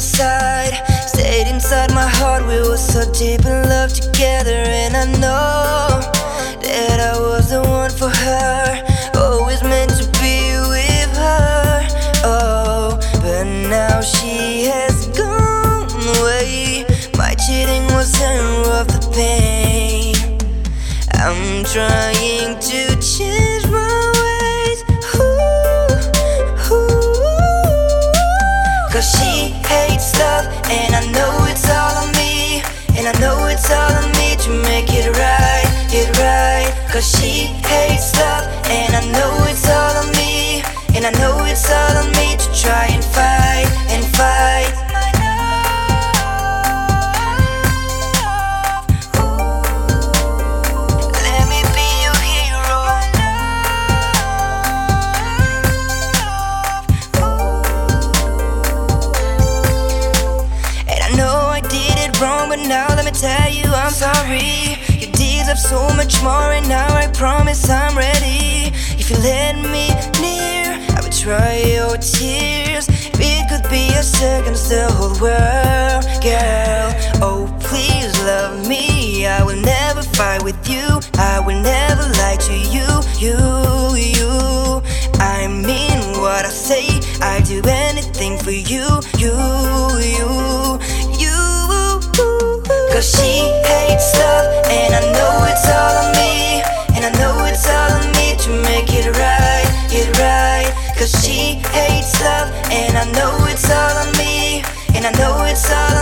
my side. Stayed inside my heart, we were so deep in love together, and I know that I was the one for her. Always meant to be with her. Oh, but now she has gone away. My cheating was her of the pain. I'm trying to change my ways. Ooh, ooh. Cause she and I know it's all on me. And I know it's all on me to make it right, it right. Cause she hates love, and I know it's all on me. And I know now tell you I'm sorry. You deserve so much more, and now I promise I'm ready. If you let me near, I will try your tears. It could be a second, the whole world, girl. Oh, please love me. I will never fight with you. I will never lie to you, you, you. I mean what I say. I'd do anything for you, you, Cause she hates love and I know it's all on me. And I know it's all on me to make it right, it right. Cause she hates love and I know it's all on me. And I know it's all on me